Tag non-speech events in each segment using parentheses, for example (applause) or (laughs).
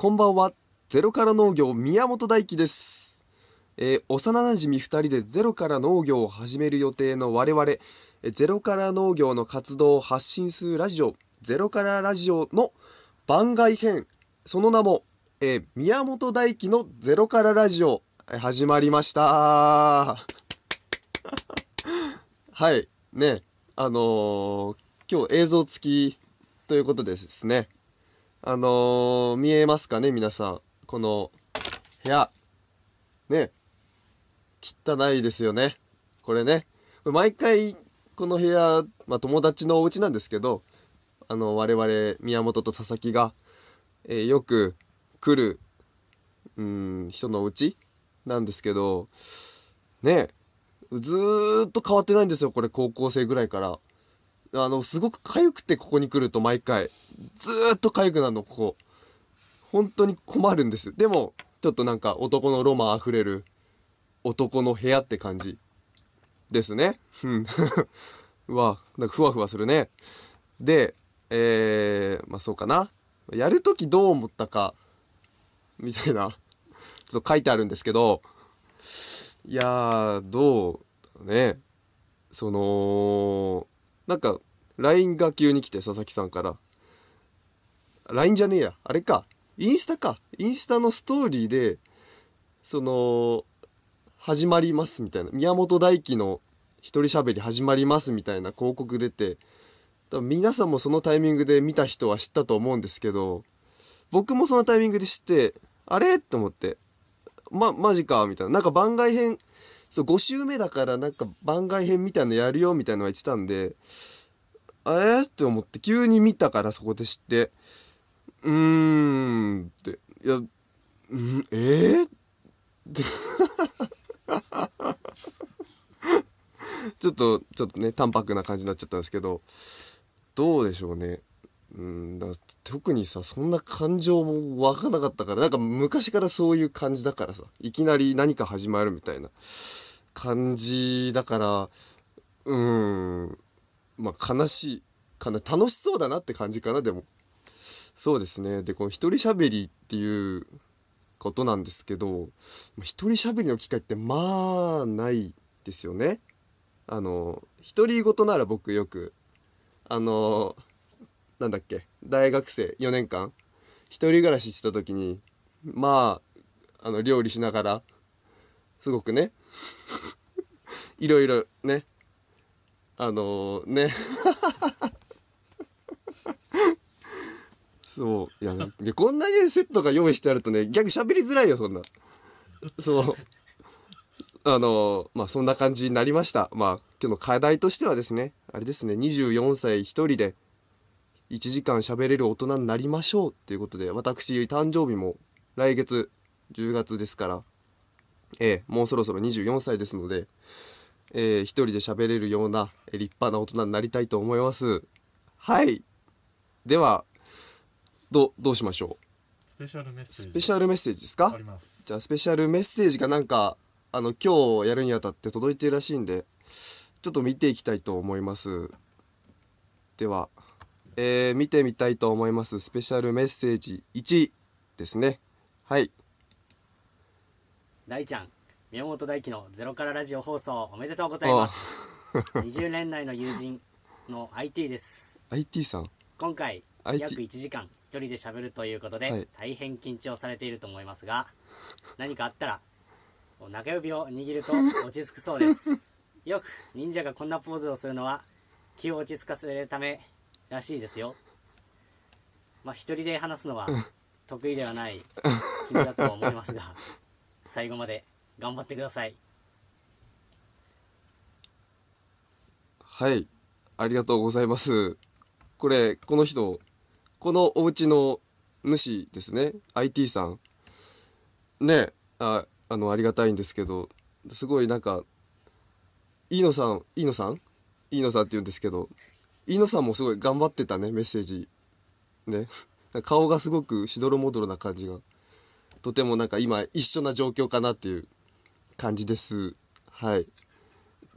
こんばんは。ゼロから農業宮本大輝です。えー幼馴染2人でゼロから農業を始める予定の我々、えゼロから農業の活動を発信するラジオ、ゼロからラジオの番外編、その名も、えー宮本大輝のゼロからラジオ、え始まりました。(laughs) はい。ね。あのー今日映像付きということでですね。あのー見えますかね皆さん。この部屋。ね。汚いですよね。これね。毎回この部屋、まあ友達のお家なんですけど、あの、我々宮本と佐々木が、えーよく来る、うん、人のお家なんですけど、ね。ずっと変わってないんですよ。これ高校生ぐらいから。あの、すごく痒くてここに来ると毎回。ずーっと痒くなるの、ここ。本当に困るんです。でも、ちょっとなんか男のロマン溢れる男の部屋って感じですね。うん。う (laughs) わ、なんかふわふわするね。で、えー、まあそうかな。やるときどう思ったか、みたいな、ちょっと書いてあるんですけど、いやー、どうね。その、なんか、LINE が急に来て、佐々木さんから。LINE じゃねえや。あれか。インスタか。インスタのストーリーで、その、始まりますみたいな。宮本大輝の一人喋り始まりますみたいな広告出て、多分皆さんもそのタイミングで見た人は知ったと思うんですけど、僕もそのタイミングで知って、あれ？って思って、ま、マジかみたいな。なんか番外編、そう、5週目だからなんか番外編みたいなのやるよみたいのは言ってたんで、あれ？って思って急に見たからそこで知って、うーんって、いや、うん、えー、って。(laughs) ちょっと、ちょっとね、淡白な感じになっちゃったんですけど、どうでしょうね。うんだ特にさそんな感情も湧かなかったからなんか昔からそういう感じだからさいきなり何か始まるみたいな感じだからうんまあ悲しいかな楽しそうだなって感じかなでも。そうですね。でこの一人喋りっていうことなんですけど一人喋りの機会ってまあないですよね。あの独り言なら僕よくあのなんだっけ？大学生？4年間？一人暮らししてた時にまああの料理しながらすごくね (laughs) いろいろねあのね。(laughs) そう。いやでこんなにセットが用意してあるとね逆喋りづらいよそんな。そう。あのまあそんな感じになりました。まあ今日の課題としてはですねあれですね24歳一人で1時間喋れる大人になりましょうっていうことで私誕生日も来月10月ですからええもうそろそろ24歳ですのでえー、一人で喋れるようなえー立派な大人になりたいと思います。はい。ではどどうしましょスペシャルメッうセージ。スペシャルメッセージですか？あります。じゃあスペシャルメッセージがなんかあの今日やるにあたって届いてるらしいんでちょっと見ていきたいと思います。ではえー、見てみたいと思います。スペシャルメッセージ1ですね。はい。大ちゃん宮本大輝のゼロからラジオ放送おめでとうございます。20年来の友人の IT です。IT さん？今回 IT 約1時間一人で喋るということで、はい。大変緊張されていると思いますが何かあったら中指を握ると落ち着くそうです。(laughs) よく忍者がこんなポーズをするのは気を落ち着かせるためらしいですよ。まあ一人で話すのは得意ではない君だと思いますが最後まで頑張ってください。はい。ありがとうございます。これこの人このお家の主ですね。IT さん。ねああのありがたいんですけどすごいなんか飯野さん飯野さん？飯野さんって言うんですけど飯野さんもすごい頑張ってたねメッセージ。ね。顔がすごくしどろもどろな感じが。とてもなんか今一緒な状況かなっていう感じです。はい。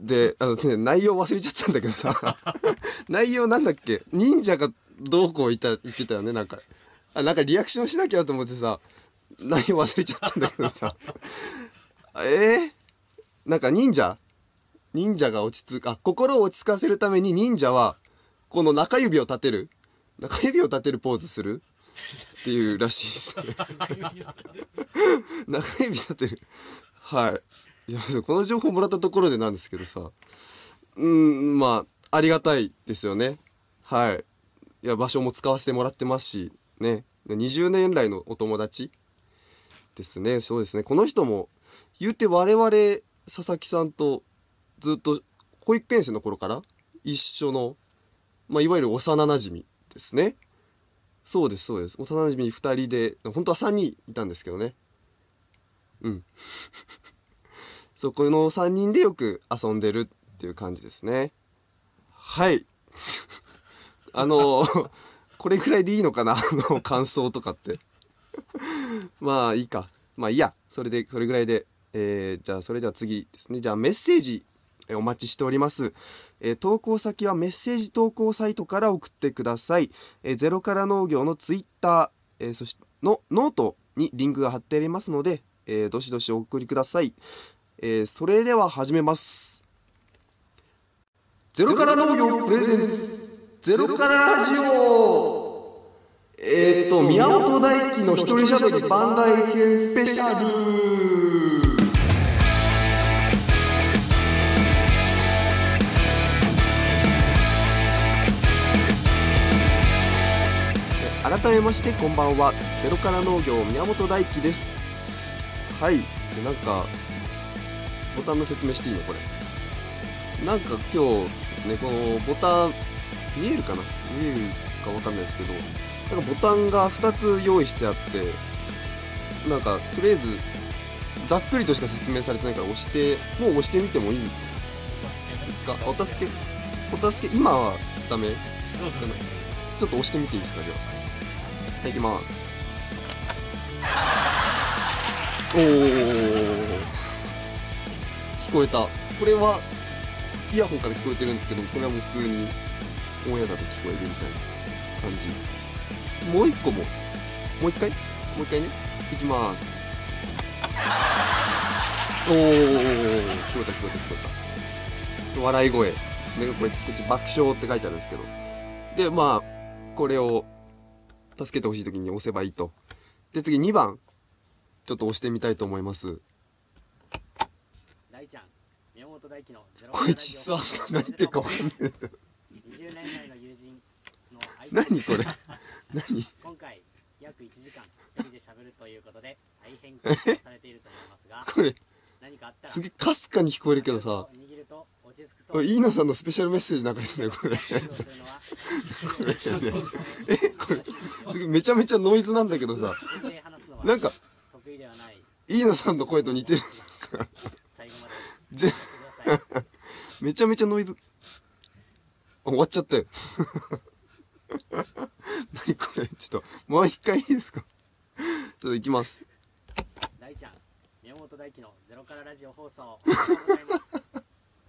であの、ね、内容忘れちゃったんだけどさ。(laughs) 内容なんだっけ？忍者がどうこう言った言ってたよね？なんかあなんかリアクションしなきゃと思ってさ内容忘れちゃったんだけどさ。(laughs) えー、なんか忍者？忍者が落ち着くあ心を落ち着かせるために忍者はこの中指を立てる。中指を立てるポーズする？っていうらしいです。ね (laughs) 中指立てる。はい。いやこの情報もらったところでなんですけどさ。うんまあありがたいですよね。はい。いや場所も使わせてもらってますしね。20年来のお友達ですね。そうですね。この人も言うて我々佐々木さんとずっと保育園生の頃から一緒の、まあ、いわゆる幼なじみですね。そうですそうです。幼なじみ2人で本当は3人いたんですけどね。うん。(laughs) そこの3人でよく遊んでるっていう感じですね。はい。(laughs) あの (laughs) これぐらいでいいのかな？あの感想とかって。まあいいか。まあいいや。それでそれぐらいで。えー、じゃあそれでは次ですね。じゃあメッセージえお待ちしております、えー投稿先はメッセージ投稿サイトから送ってください、えーゼロから農業のツイッター、えーそしてのノートにリンクが貼ってありますので、えーどしどしお送りください、えーそれでは始めます。ゼロから農業 presents。ゼロからラジオ。えー、っと宮本大輝の一人喋り番外編スペシャル。改めましてこんばんは。ゼロから農業宮本大輝です。はい。でなんかボタンの説明していいのこれ？なんか今日ですねこのボタン見えるかな？見えるかわかんないですけどなんかボタンが2つ用意してあってなんかとりあえずざっくりとしか説明されてないから押してもう押してみてもいいですか？お助けお助け。今はダメ？どうぞ。ちょっと押してみていいですか？でははいきます。おお聞こえた。これはイヤホンから聞こえてるんですけどこれはもう普通にオンエアだと聞こえるみたいな感じ。もう一個も。もう一回？もう一回ね？いきます。おお聞こえた聞こえた聞こえた。笑い声ですね。これこっち爆笑って書いてあるんですけど。でまあこれを助けてほしい時に押せばいいと。で次2番。ちょっと押してみたいと思います。大ちゃん。宮本大輝のゼロこいつさ何言ってるか分かんな。い20年来の友人の相手何これ？何？今回約1時間一人で喋るということで大変されていると思いますが。これ何かあったらすげえかすかに聞こえるけどさ飯野さんのスペシャルメッセージ流れてねこれ。指導するのはえこれめちゃめちゃノイズなんだけどさ。なんか飯野さんの声と似てるぜめちゃめちゃノイズ。あ終わっちゃったよ。(laughs) 何これちょっともう一回いいですか？ちょっと行きます。大ちゃん宮本大輝のゼロからラジオ放送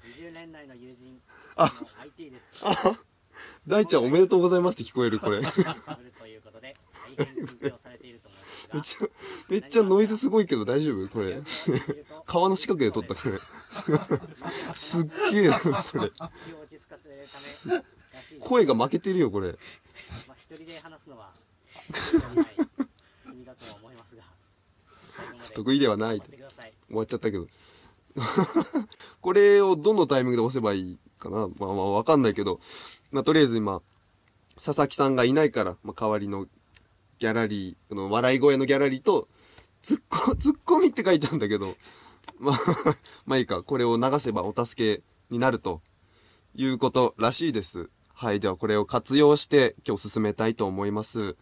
20年来の友人の IT です。(laughs) 大ちゃんおめでとうございますって聞こえるこれ。ということで大変緊張されていると思いますが。ちゃめっちゃノイズすごいけど大丈夫？これ。川の近くで撮ったこれ。すっげえなこれ。声が負けてるよこれ。まあ、一人で話すのは得意ではない。終わっちゃったけど (laughs) これをどのタイミングで押せばいいかな？まあまあわかんないけど、まあ、とりあえず今佐々木さんがいないから、まあ、代わりのギャラリーこの笑い声のギャラリーとツッコ (laughs) ツッコミって書いてあるんだけどまあ (laughs) まあいいか。これを流せばお助けになるということらしいです。はい。ではこれを活用して今日進めたいと思います。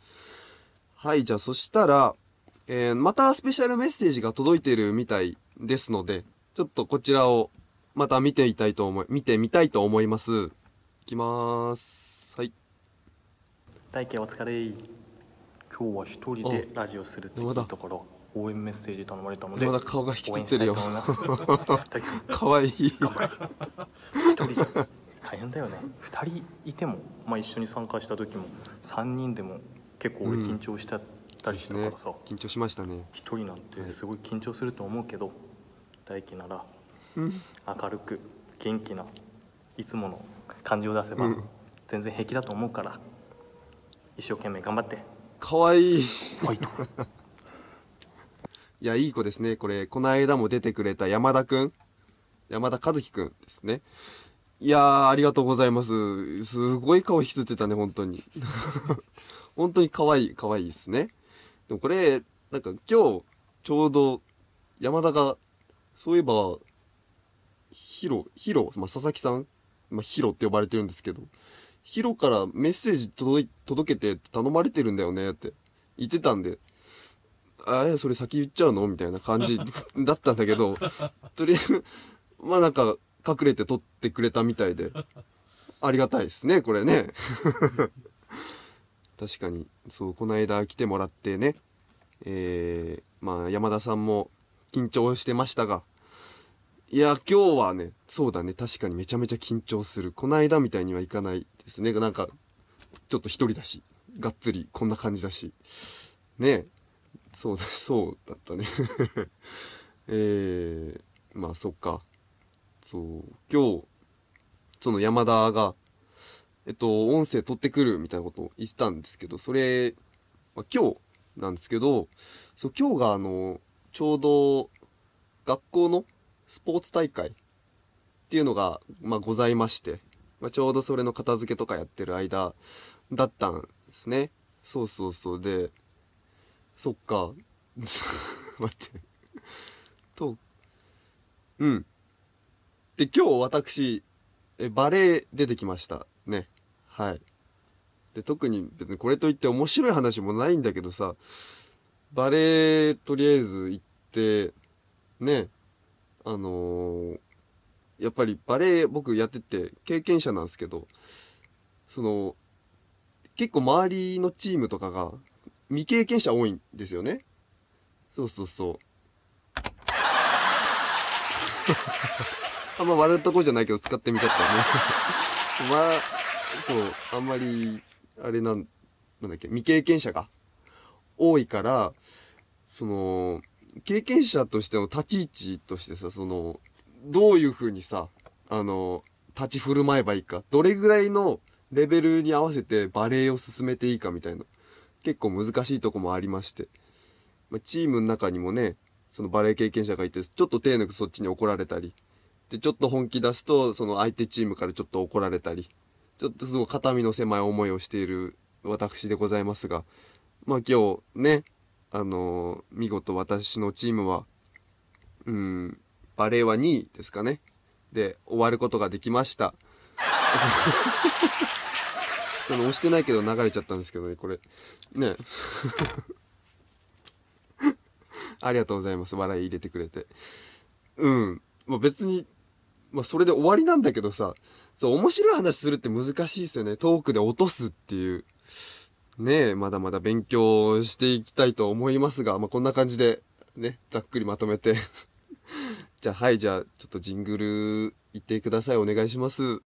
はい。じゃあそしたらえーまたスペシャルメッセージが届いてるみたいですので、ちょっとこちらをまた見ていたいと思い、見てみたいと思います。いきまーす。はい。大輝お疲れ。今日は一人でラジオするって聞いたから応援メッセージ頼まれたのでまだ顔が引きつってるよ。(laughs) かわいい。大変だよね。2人いても、まあ、一緒に参加した時も3人でも結構俺緊張してたりしたからさ。緊張しましたね。一人なんてすごい緊張すると思うけど大輝なら明るく元気ないつもの感じを出せばうん。全然平気だと思うから一生懸命頑張って。かわいい。い。(laughs) やいい子ですね。これこの間も出てくれた山田くん？山田和樹くんですね。いやーありがとうございます。すごい顔引きつってたね本当に。(laughs) 本当に可愛い可愛いですね。でもこれなんか今日ちょうど山田がそういえばヒロヒロ、まあ、佐々木さん、まあ、ヒロって呼ばれてるんですけどヒロからメッセージ届い届けて頼まれてるんだよねって言ってたんであえそれ先言っちゃうの？みたいな感じ (laughs) だったんだけどとりあえずまあなんか隠れて撮ってくれたみたいでありがたいですねこれね。(laughs) 確かにそうこの間来てもらってねえー、まあ山田さんも緊張してましたが。いや今日はねそうだね。確かにめちゃめちゃ緊張する。この間みたいにはいかないですね。なんかちょっと一人だし。がっつりこんな感じだし。ね。そうだ (laughs) そうだったね。(laughs) えー、まあそっか。そう。今日その山田がえっと音声取ってくるみたいなことを言ってたんですけどそれ、まあ、今日なんですけどそう今日があのちょうど学校のスポーツ大会っていうのが、まあ、ございまして、まあ、ちょうどそれの片付けとかやってる間だったんですね。そうそうそう。でそっか。(laughs) 待って。とうん。で今日私えバレエ出てきました。ね。はい。で特に別にこれといって面白い話もないんだけどさバレエとりあえず行ってねあのーやっぱりバレエ僕やってて経験者なんですけどその結構周りのチームとかが未経験者多いんですよね。そうそうそう。あんま笑うとこじゃないけど使ってみちゃったね。(laughs) まあそうあんまりあれなんなんだっけ未経験者が多いからその経験者としての立ち位置としてさそのどういう風にさあの立ち振る舞えばいいかどれぐらいのレベルに合わせてバレエを進めていいかみたいな結構難しいとこもありまして、まあ、チームの中にもねそのバレエ経験者がいてちょっと手抜くそっちに怒られたりでちょっと本気出すとその相手チームからちょっと怒られたりちょっとすごい肩身の狭い思いをしている私でございますがまあ今日ねあのー見事私のチームはうんバレーは2位ですかね。で終わることができました。(laughs) その押してないけど流れちゃったんですけどねこれ。ね。(laughs) ありがとうございます。笑い入れてくれて。うん。まあ別にまあそれで終わりなんだけどさそう面白い話するって難しいですよね。トークで落とすっていう。ねまだまだ勉強していきたいと思いますが、まあ、こんな感じでねざっくりまとめて。(laughs) じゃあはいじゃあちょっとジングル行ってください。お願いします。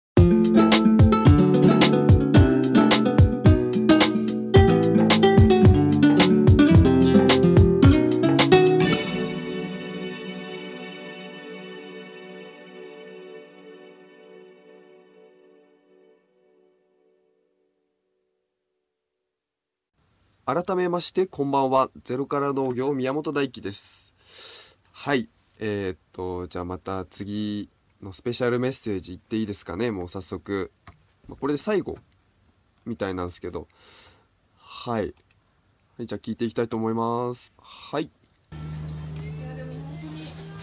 改めましてこんばんは。ゼロから農業宮本大輝です。はい。えー、っとじゃあまた次のスペシャルメッセージ言っていいですかね。もう早速。まあこれで最後みたいなんですけど。はい、はい、じゃあ聞いていきたいと思います。はい。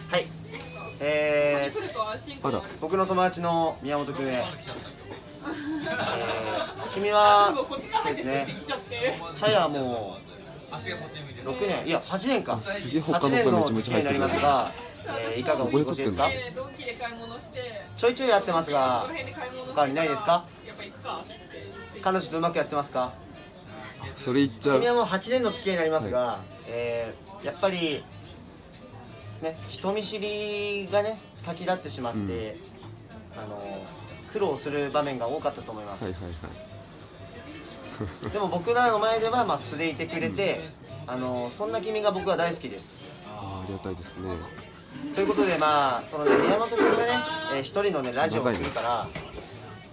はい。えー、あら。僕の友達の宮本君へ、えー、君はですね。タイはもう6年。いや8年か。すげえ他の8年声めのちゃめちゃ入ってる付き合いになりますが、えー、いかがお過ごしですか？ちょいちょいやってますが他にないですか？やっぱ行くかって言って彼女とうまくやってますか？それ言っちゃう。君はもう8年の付き合いになりますが、えーやっぱりね人見知りがね先立ってしまって、あの苦労する場面が多かったと思います、はいはいはい (laughs) でも僕らの前ではまあ素でいてくれて、あのそんな君が僕は大好きです。あーありがたいですね。ということでまあそのね宮本君がね、えー一人のねラジオをするから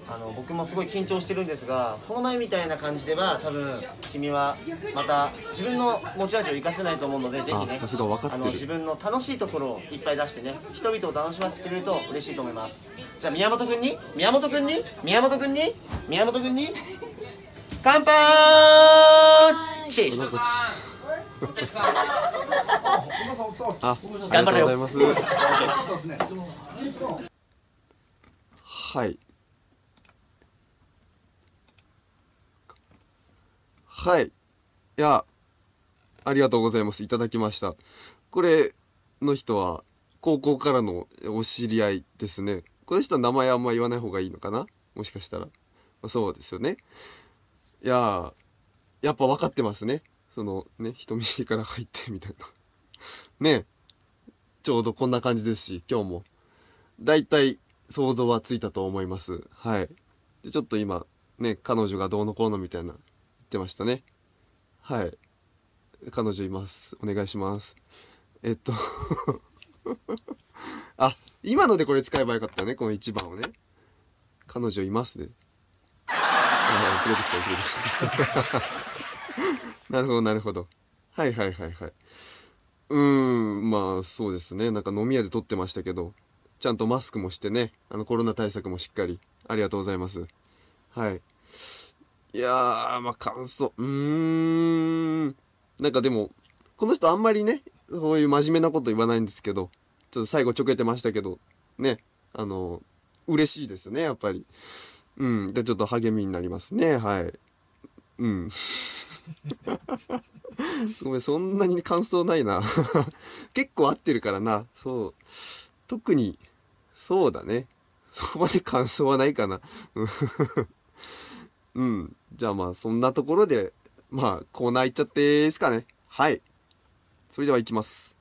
あの僕もすごい緊張してるんですがこの前みたいな感じでは多分君はまた自分の持ち味を生かせないと思うのでぜひねあさすが分かってる。あの自分の楽しいところをいっぱい出してね人々を楽しませてくれると嬉しいと思います。じゃあ宮本君に？宮本君に？宮本君に？宮本君に？乾杯！ああり頑張れよがとうございます。はい。はい。いやありがとうございます。いただきました。これの人は高校からのお知り合いですね。この人は名前あんま言わない方がいいのかな？もしかしたら、まあ、そうですよねいややっぱ分かってますね。そのね人見知りから入ってみたいな。(laughs) ねちょうどこんな感じですし今日も。だいたい想像はついたと思います。はい。でちょっと今ね彼女がどうのこうのみたいな言ってましたね。はい。彼女います。お願いします。えっと。(laughs) あ今のでこれ使えばよかったねこの1番をね。彼女いますね。遅れてきた遅れてきた。(laughs) なるほどなるほど。はいはいはいはい。うーんまあそうですね。なんか飲み屋で撮ってましたけどちゃんとマスクもしてねあのコロナ対策もしっかり。ありがとうございます。はい。いやーまあ感想。うーん。なんかでもこの人あんまりねそういう真面目なこと言わないんですけどちょっと最後ちょけてましたけどね。あの嬉しいですねやっぱり。うん。でちょっと励みになりますね。はい。うん。(laughs) ごめんそんなに感想ないな。(laughs) 結構合ってるからな。そう。特にそうだね。そこまで感想はないかな。(laughs) うん。じゃあまあそんなところでまあコーナー行っちゃっていいですかね。はい。それでは行きます。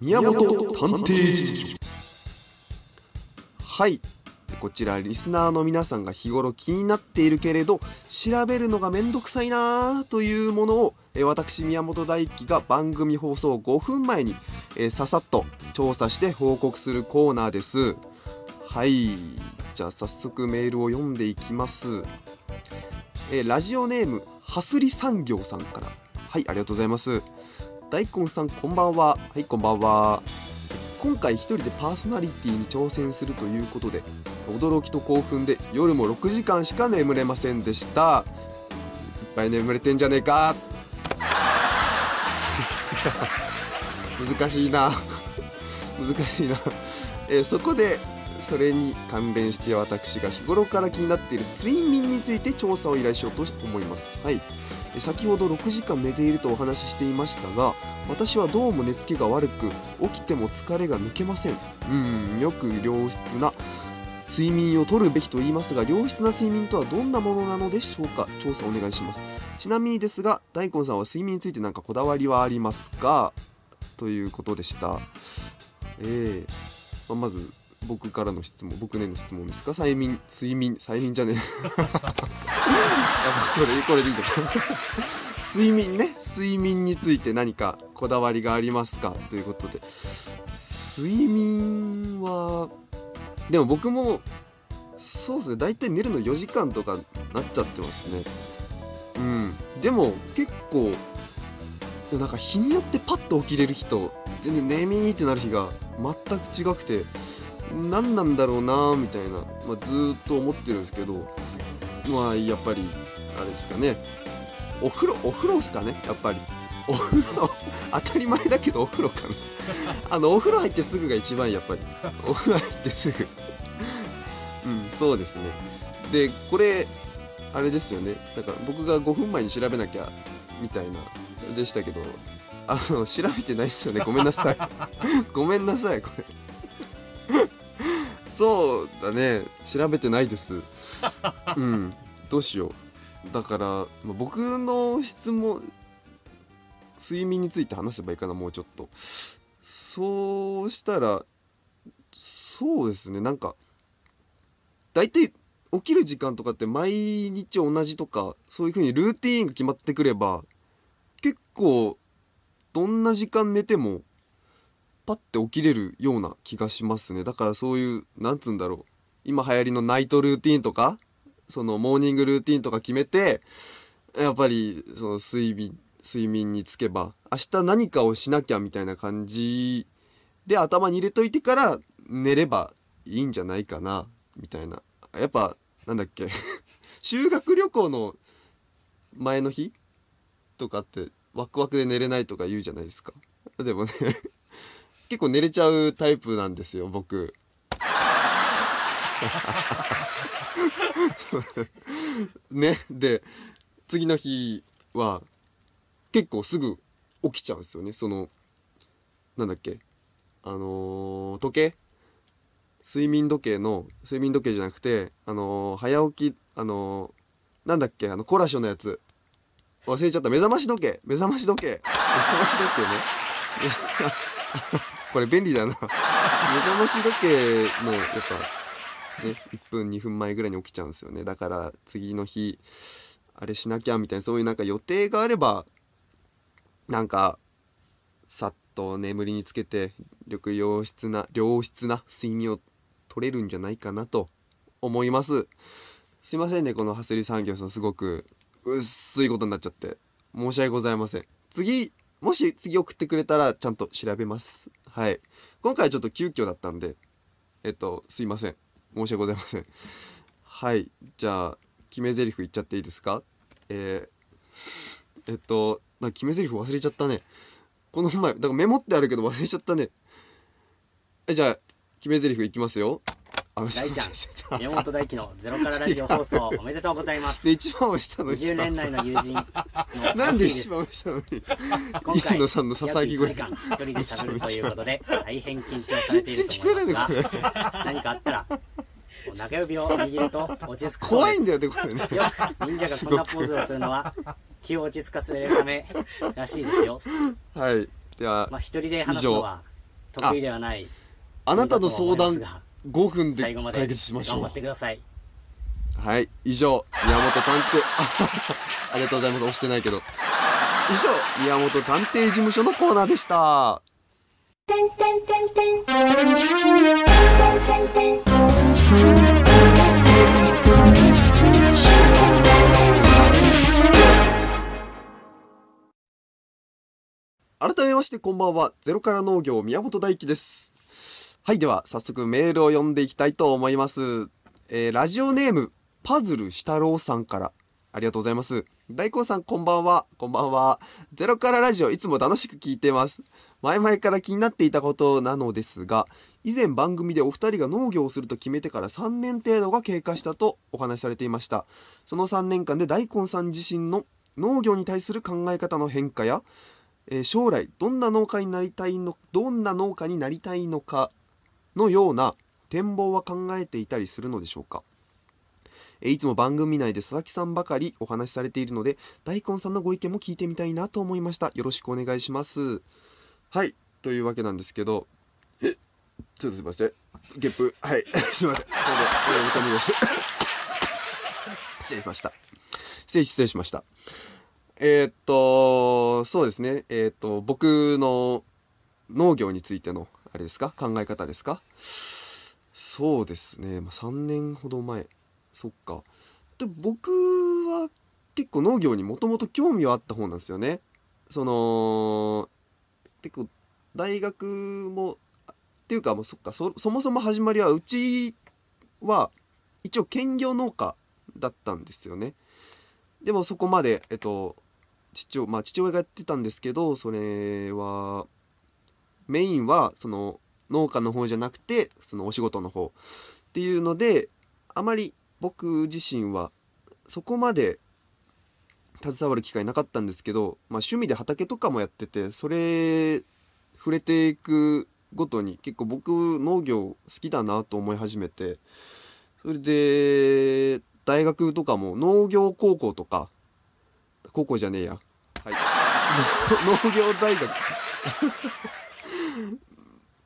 宮本探偵はい。こちらリスナーの皆さんが日頃気になっているけれど調べるのがめんどくさいなというものをえ私宮本大輝が番組放送5分前に、えささっと調査して報告するコーナーです。はい。じゃあ早速メールを読んでいきます。えラジオネームはすり産業さんから。はいありがとうございます。大根さんこんばんは。はいこんばんは。今回一人でパーソナリティに挑戦するということで驚きと興奮で夜も6時間しか眠れませんでした。いっぱい眠れてんじゃねえか。(laughs) 難しいな。(laughs) 難しいな、えーそこでそれに関連して私が日頃から気になっている睡眠について調査を依頼しようと思います。はい。先ほど6時間寝ているとお話ししていましたが私はどうも寝つきが悪く起きても疲れが抜けません。うんよく良質な睡眠をとるべきと言いますが良質な睡眠とはどんなものなのでしょうか？調査お願いします。ちなみにですが大根さんは睡眠について何かこだわりはありますか？ということでした。ええままず僕からの質問僕への質問ですか？催眠睡眠催眠じゃねえ。(laughs) これこれでいいのかな？(laughs) 睡眠ね。睡眠について何かこだわりがありますか？ということで。睡眠はでも僕もそうですね。大体寝るの4時間とかなっちゃってますね。うん。でも結構でもなんか日によってパッと起きれる日と全然眠いってなる日が全く違くて。何なんだろうなみたいな、まあ、ずっと思ってるんですけどまあやっぱりあれですかね。お風呂お風呂っすかねやっぱり。お風呂当たり前だけどお風呂かな。(laughs) あのお風呂入ってすぐが一番やっぱり。お風呂入ってすぐ。うんそうですね。でこれあれですよね。だから僕が5分前に調べなきゃみたいなでしたけどあの調べてないっすよね。ごめんなさい。ごめんなさいこれ。そうだね。調べてないです。(laughs) うん。どうしよう。だから、まあ僕の質問睡眠について話せばいいかなもうちょっと。そうしたらそうですね。なんか大体起きる時間とかって毎日同じとかそういう風にルーティーンが決まってくれば結構どんな時間寝てもパッて起きれるような気がしますね。だからそういうなんつうんだろう。今流行りのナイトルーティーンとかそのモーニングルーティーンとか決めてやっぱりその睡眠睡眠につけば明日何かをしなきゃみたいな感じで頭に入れといてから寝ればいいんじゃないかなみたいな。やっぱなんだっけ。(laughs) 修学旅行の前の日？とかってワクワクで寝れないとか言うじゃないですか。でもね結構寝れちゃうタイプなんですよ僕。(laughs) ねで次の日は結構すぐ起きちゃうんですよね。そのなんだっけ。あのー時計？睡眠時計の睡眠時計じゃなくてあのー早起きあのーなんだっけあのコラショのやつ。忘れちゃった。目覚まし時計。目覚まし時計。目覚まし時計ね。これ便利だな。(laughs) 目覚まし時計のやっぱね1分2分前ぐらいに起きちゃうんですよね。だから次の日あれしなきゃみたいなそういうなんか予定があればなんかさっと眠りにつけて緑良質な良質な睡眠を取れるんじゃないかなと思います。すいませんねこのハスリ産業さんすごく薄いことになっちゃって。申し訳ございません。次もし次送ってくれたらちゃんと調べます。はい。今回はちょっと急遽だったんでえっとすいません。申し訳ございません。はい。じゃあ決め台詞言っちゃっていいですか？えー、えっとな決め台詞忘れちゃったね。この前だからメモってあるけど忘れちゃったね。えじゃあ決め台詞いきますよ。大ちゃん、宮本大輝のゼロからラジオ放送おめでとうございます。で一番押したのにさ20年来の友人の (laughs) なんで一番押したのに今回飯野さんのささやき声。約1時間一人で喋るということで大変緊張されていると思いますが何かあったら中指を握ると落ち着く怖いんだよねこれね。よく忍者がこんなポーズをするのは気を落ち着かせるためらしいですよ。はい。ではまあ一人で話すのは得意ではないあなたの相談5分で解決しましょ頑張うってください。はい。以上宮本探偵。(laughs) ありがとうございます。押してないけど。以上宮本探偵事務所のコーナーでした。改めましてこんばんは。ゼロから農業宮本大輝ですはいでは早速メールを読んでいきたいと思います、えーラジオネームパズルしたろうさんから。ありがとうございます。大根さんこんばんは。こんばんは。ゼロからラジオいつも楽しく聞いてます。前々から気になっていたことなのですが以前番組でお二人が農業をすると決めてから3年程度が経過したとお話しされていました。その3年間で大根さん自身の農業に対する考え方の変化やえー将来どんな農家になりたいのどんな農家になりたいのかのような展望は考えていたりするのでしょうか。えいつも番組内で佐々木さんばかりお話しされているので大根さんのご意見も聞いてみたいなと思いました。よろしくお願いします。はい。というわけなんですけど。ちょっとすいません。ゲップ。はい。(laughs) すいません。これでお茶見ます。(laughs) 失礼しました。失礼失礼しました。えーっと、そうですね。えーっと、僕の農業についての、あれですか？考え方ですか？そうですね。まあ、3年ほど前。そっか。で、僕は結構農業にもともと興味はあった方なんですよね。その、結構、大学も、っていうか、もうそっかそ、そもそも始まりは、うちは、一応兼業農家だったんですよね。でもそこまで、えっと、父親,、まあ、父親がやってたんですけどそれはメインはその農家の方じゃなくてそのお仕事の方っていうのであまり僕自身はそこまで携わる機会なかったんですけど、まあ、趣味で畑とかもやっててそれ触れていくごとに結構僕農業好きだなと思い始めてそれで大学とかも農業高校とか高校じゃねえや。はい。(laughs) 農業大学。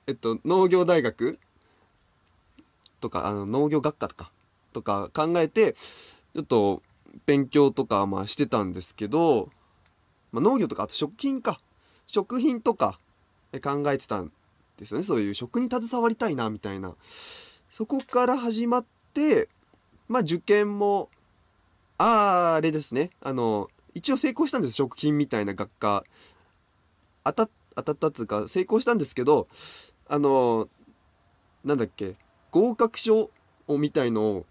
えっと農業大学？とかあの農業学科とか？とか考えてちょっと勉強とかまあしてたんですけど、まあ、農業とかあと食品か。食品とか考えてたんですよね。そういう食に携わりたいなみたいな。そこから始まってまあ受験もあーあれですね。あの一応成功したんです食品みたいな学科。当たっ当たったっていうか成功したんですけどあのなんだっけ合格書をみたいのを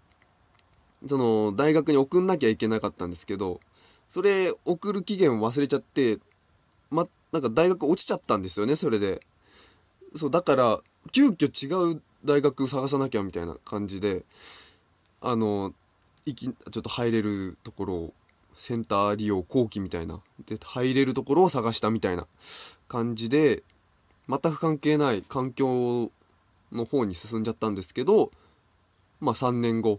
その大学に送んなきゃいけなかったんですけどそれ送る期限を忘れちゃってまなんか大学落ちちゃったんですよねそれで。そうだから急遽違う大学探さなきゃみたいな感じであのいきちょっと入れるところをセンター利用後期みたいな。で入れるところを探したみたいな感じで全く関係ない環境の方に進んじゃったんですけどまあ3年後。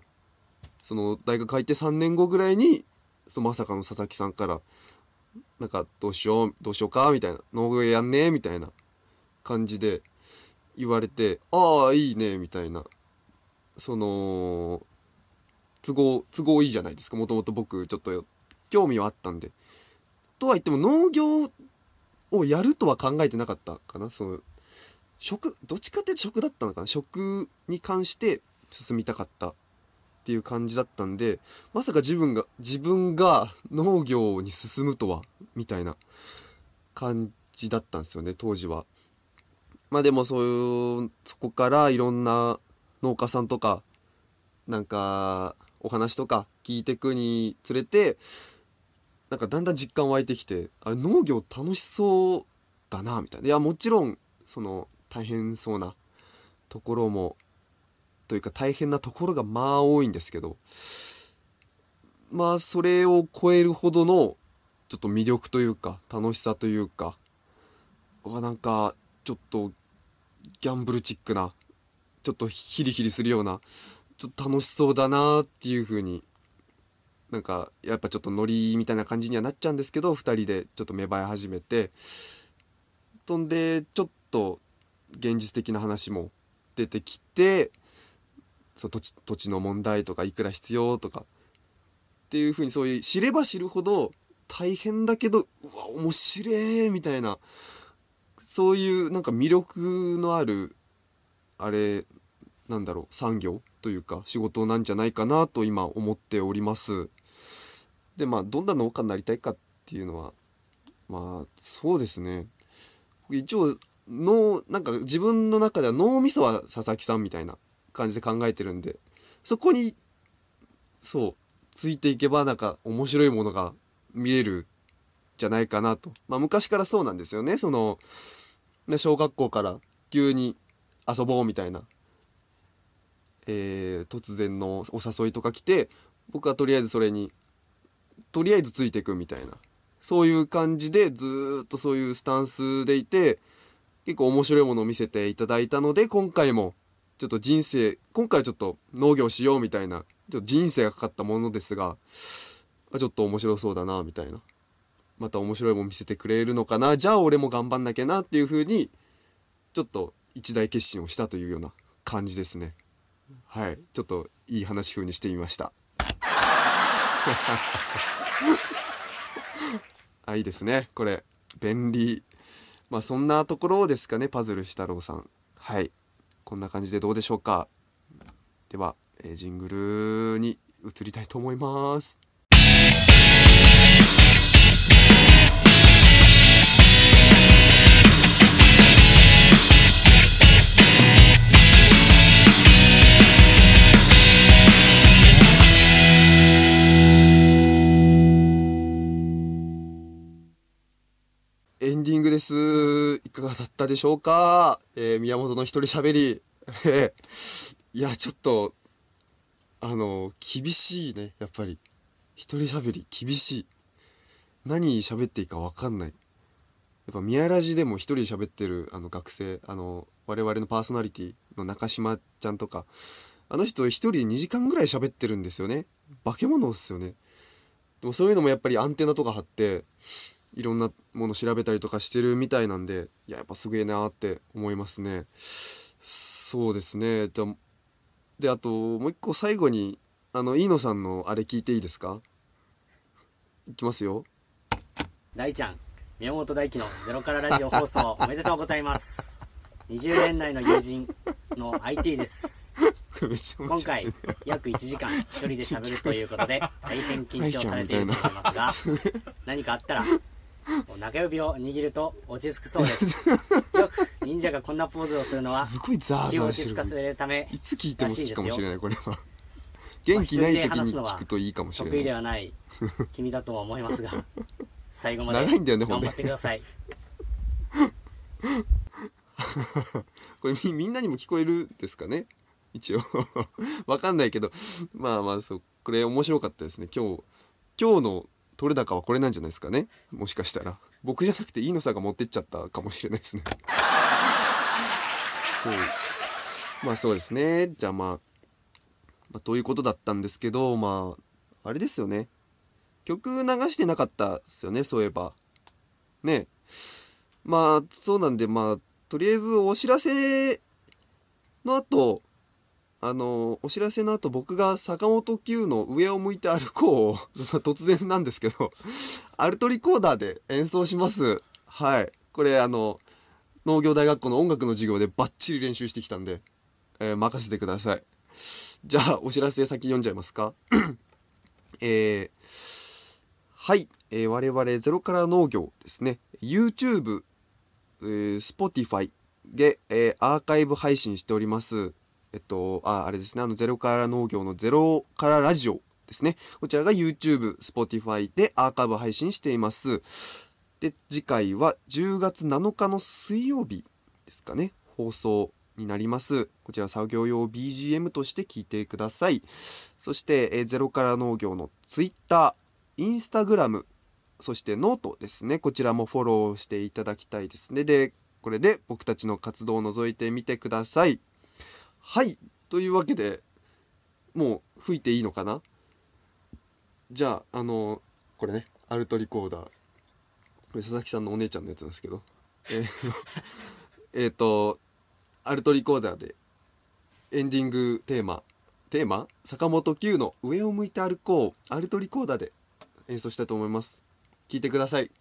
その大学入って3年後ぐらいにそのまさかの佐々木さんからなんかどうしようどうしようかみたいな。農業やんねみたいな感じで言われてああいいねみたいな。その都合都合いいじゃないですか。もともと僕ちょっと興味はあったんで。とは言っても農業をやるとは考えてなかったかなその食どっちかっていうと食だったのかな食に関して進みたかったっていう感じだったんでまさか自分が自分が農業に進むとはみたいな感じだったんですよね当時は。まあでもそういうそこからいろんな農家さんとかなんかお話とか聞いてくにつれてなんかだんだん実感湧いてきてあれ農業楽しそうだなみたいな。いやもちろんその大変そうなところもというか大変なところがまあ多いんですけどまあそれを超えるほどのちょっと魅力というか楽しさというかわなんかちょっとギャンブルチックなちょっとヒリヒリするようなちょっと楽しそうだなっていう風になんかやっぱちょっとノリみたいな感じにはなっちゃうんですけど2人でちょっと芽生え始めてとんでちょっと現実的な話も出てきてそう土地土地の問題とかいくら必要とかっていう風にそういう知れば知るほど大変だけどうわ面白えみたいなそういうなんか魅力のあるあれなんだろう産業というか仕事なんじゃないかなと今思っております。でまあどんな農家になりたいかっていうのはまあそうですね。一応脳なんか自分の中では脳みそは佐々木さんみたいな感じで考えてるんでそこにそうついていけばなんか面白いものが見れるじゃないかなと。まあ昔からそうなんですよね。そのね小学校から急に遊ぼうみたいなえー突然のお誘いとか来て僕はとりあえずそれにとりあえずついていくみたいな。そういう感じでずっとそういうスタンスでいて結構面白いものを見せていただいたので今回もちょっと人生今回はちょっと農業しようみたいなちょっと人生がかかったものですがあちょっと面白そうだなみたいな。また面白いもの見せてくれるのかな。じゃあ俺も頑張んなきゃなっていう風にちょっと一大決心をしたというような感じですね。はい。ちょっといい話風にしてみました。あいいですね。これ便利。まあそんなところですかねパズルしたろうさん。はい。こんな感じでどうでしょうか。では、えジングルに移りたいと思います。です。いかがだったでしょうか？えー宮本の一人喋り。え (laughs) ーいや、ちょっと、あの、厳しいね、やっぱり。一人喋り、厳しい。何喋っていいかわかんない。やっぱ宮ラジでも一人喋ってるあの学生、あの、我々のパーソナリティの中島ちゃんとか、あの人一人で2時間ぐらい喋ってるんですよね。化け物っすよね。でもそういうのもやっぱりアンテナとか張って、いろんなもの調べたりとかしてるみたいなんでいややっぱすげえなーって思いますね。そうですね。じゃあであともう一個最後にあの飯野さんのあれ聞いていいですか？いきますよ。大ちゃん宮本大輝のゼロからラジオ放送おめでとうございます。20年来の友人の IT です。(laughs) 今回約1時間 (laughs) 一人で喋るということで大変緊張されていると思いますが (laughs) 何かあったら中指を握ると落ち着くそうです。(laughs) よく忍者がこんなポーズをするのはすごいザーザーしてるいつ聞いても好きかもしれないこれは。元気ない時に聞くといいかもし得意れない。ではない君だとは思いますが最後まで長いんだよねほんで頑張ってください。(laughs) これみみんなにも聞こえるですかね？一応。わかんないけど。まあまあそうこれ面白かったですね。今日今日の取れ高はこれなんじゃないですかね。もしかしたら。僕じゃなくて飯野さんが持ってっちゃったかもしれないですね。(laughs) そう。まあそうですね。じゃあまあ、まあ、ということだったんですけどまああれですよね。曲流してなかったですよねそういえば。ね。まあそうなんでまあとりあえずお知らせの後あのお知らせの後僕が坂本九の上を向いて歩こうを (laughs) 突然なんですけどアルトリコーダーで演奏します。はい。これあの農業大学校の音楽の授業でバッチリ練習してきたんで、えー任せてください。じゃあお知らせ先読んじゃいますか？(coughs) えーはい、えー我々ゼロから農業ですね。YouTube えー Spotify で、えーアーカイブ配信しております。えっと、あ、あれですね、あの、ゼロから農業のゼロからラジオですね。こちらが YouTube、Spotify でアーカイブ配信しています。で、次回は10月7日の水曜日ですかね、放送になります。こちら作業用 BGM として聞いてください。そして、えゼロから農業の Twitter、Instagram、そしてノートですね。こちらもフォローしていただきたいですね。で、これで僕たちの活動を覗いてみてください。はい。というわけで、もう吹いていいのかな？じゃあ、あのこれね、アルトリコーダー。これ佐々木さんのお姉ちゃんのやつなんですけど。えー (laughs) えーと、アルトリコーダーでエンディングテーマ、テーマ？坂本九の上を向いて歩こう、アルトリコーダーで演奏したいと思います。聞いてください。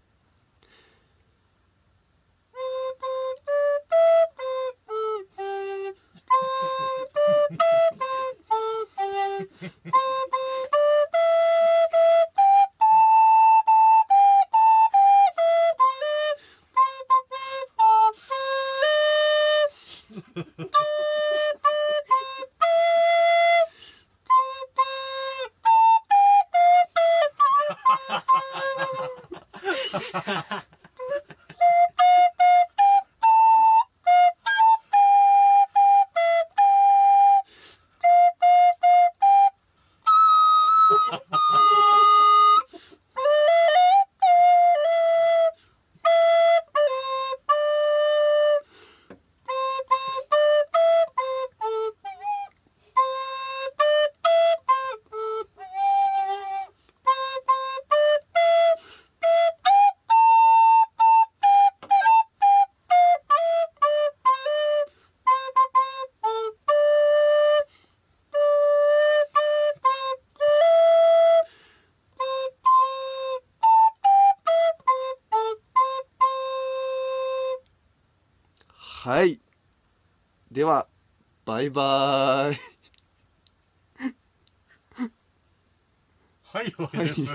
ハハハハ!はい。では、バイバーイ。はい、終わりです。